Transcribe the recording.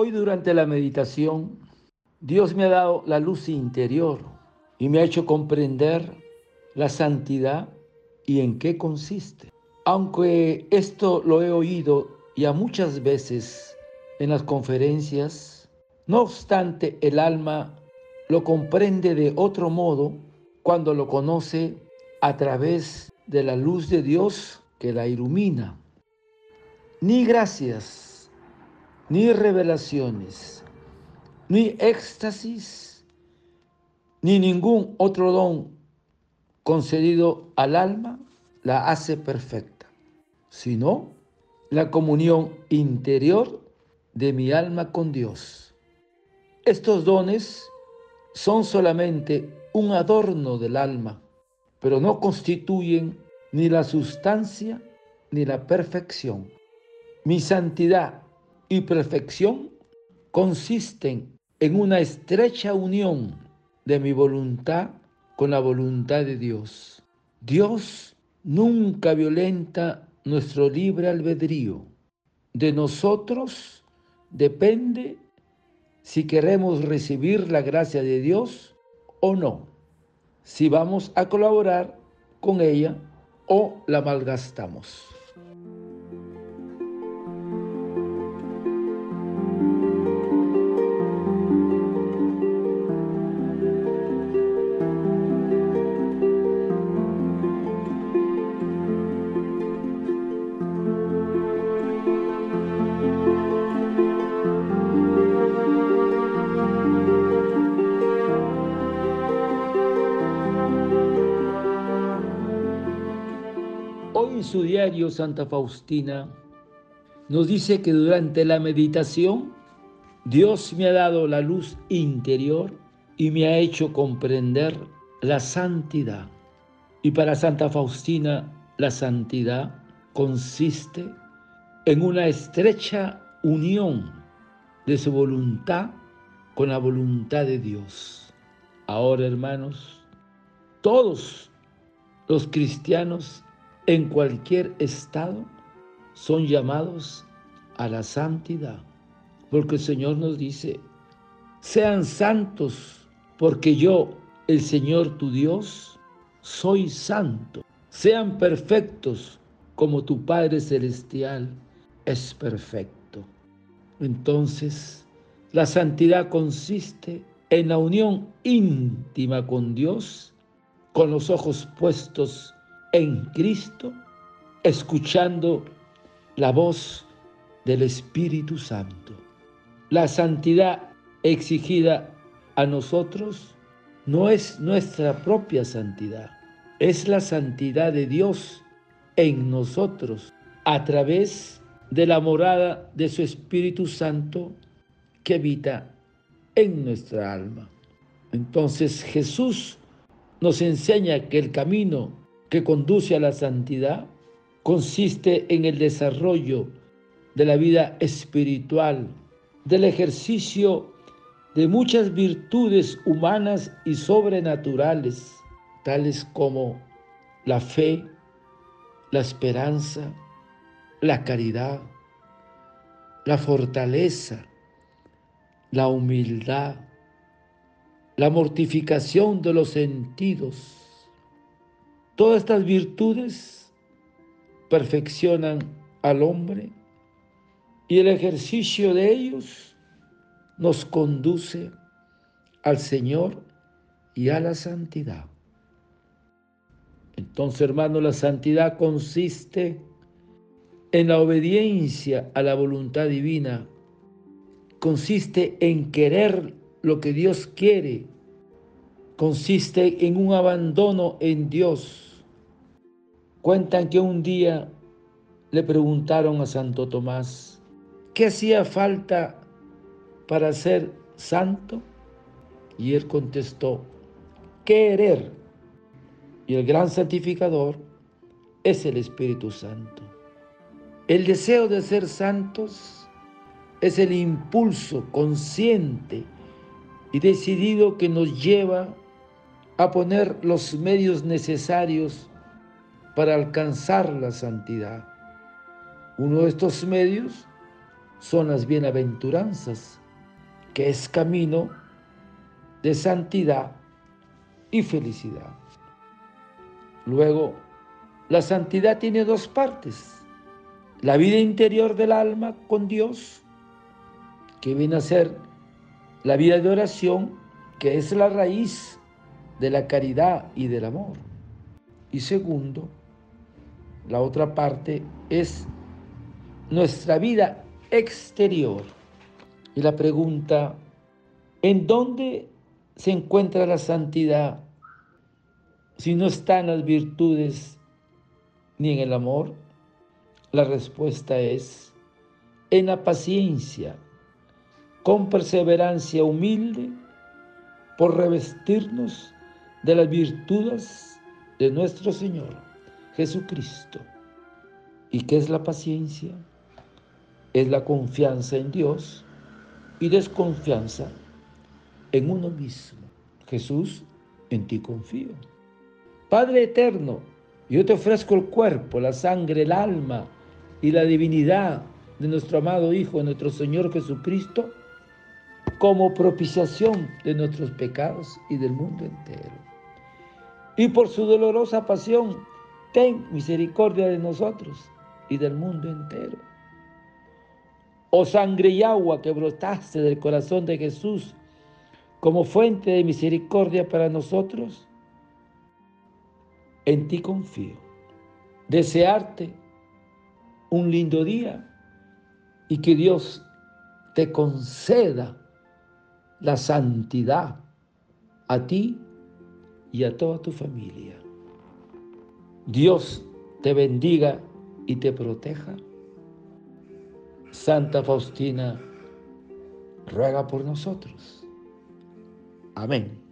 Hoy durante la meditación, Dios me ha dado la luz interior y me ha hecho comprender la santidad y en qué consiste. Aunque esto lo he oído ya muchas veces en las conferencias, no obstante el alma lo comprende de otro modo cuando lo conoce a través de la luz de Dios que la ilumina. Ni gracias, ni revelaciones, ni éxtasis, ni ningún otro don concedido al alma la hace perfecta, sino la comunión interior de mi alma con Dios. Estos dones son solamente un adorno del alma, pero no constituyen ni la sustancia ni la perfección. Mi santidad y perfección consisten en una estrecha unión de mi voluntad con la voluntad de Dios. Dios nunca violenta nuestro libre albedrío. De nosotros depende si queremos recibir la gracia de Dios o no, si vamos a colaborar con ella o la malgastamos. Su diario Santa Faustina nos dice que durante la meditación Dios me ha dado la luz interior y me ha hecho comprender la santidad. Y para Santa Faustina la santidad consiste en una estrecha unión de su voluntad con la voluntad de Dios. Ahora, hermanos, todos los cristianos en cualquier estado son llamados a la santidad. Porque el Señor nos dice, sean santos, porque yo, el Señor tu Dios, soy santo. Sean perfectos, como tu Padre Celestial es perfecto. Entonces, la santidad consiste en la unión íntima con Dios, con los ojos puestos en Cristo, escuchando la voz del Espíritu Santo. La santidad exigida a nosotros no es nuestra propia santidad, es la santidad de Dios en nosotros a través de la morada de su Espíritu Santo que habita en nuestra alma. Entonces Jesús nos enseña que el camino que conduce a la santidad consiste en el desarrollo de la vida espiritual, del ejercicio de muchas virtudes humanas y sobrenaturales, tales como la fe, la esperanza, la caridad, la fortaleza, la humildad, la mortificación de los sentidos, Todas estas virtudes perfeccionan al hombre y el ejercicio de ellos nos conduce al Señor y a la santidad. Entonces, hermano, la santidad consiste en la obediencia a la voluntad divina, consiste en querer lo que Dios quiere, consiste en un abandono en Dios Cuentan que un día le preguntaron a Santo Tomás, ¿qué hacía falta para ser santo? Y él contestó, querer. Y el gran santificador es el Espíritu Santo. El deseo de ser santos es el impulso consciente y decidido que nos lleva a poner los medios necesarios para alcanzar la santidad. Uno de estos medios son las bienaventuranzas, que es camino de santidad y felicidad. Luego, la santidad tiene dos partes. La vida interior del alma con Dios, que viene a ser la vida de oración, que es la raíz de la caridad y del amor. Y segundo, la otra parte es nuestra vida exterior. Y la pregunta, ¿en dónde se encuentra la santidad si no está en las virtudes ni en el amor? La respuesta es en la paciencia, con perseverancia humilde, por revestirnos de las virtudes de nuestro Señor Jesucristo. ¿Y qué es la paciencia? Es la confianza en Dios y desconfianza en uno mismo. Jesús, en ti confío. Padre eterno, yo te ofrezco el cuerpo, la sangre, el alma y la divinidad de nuestro amado Hijo, nuestro Señor Jesucristo, como propiciación de nuestros pecados y del mundo entero. Y por su dolorosa pasión, ten misericordia de nosotros y del mundo entero. Oh sangre y agua que brotaste del corazón de Jesús como fuente de misericordia para nosotros, en ti confío. Desearte un lindo día y que Dios te conceda la santidad a ti y a toda tu familia. Dios te bendiga y te proteja. Santa Faustina, ruega por nosotros. Amén.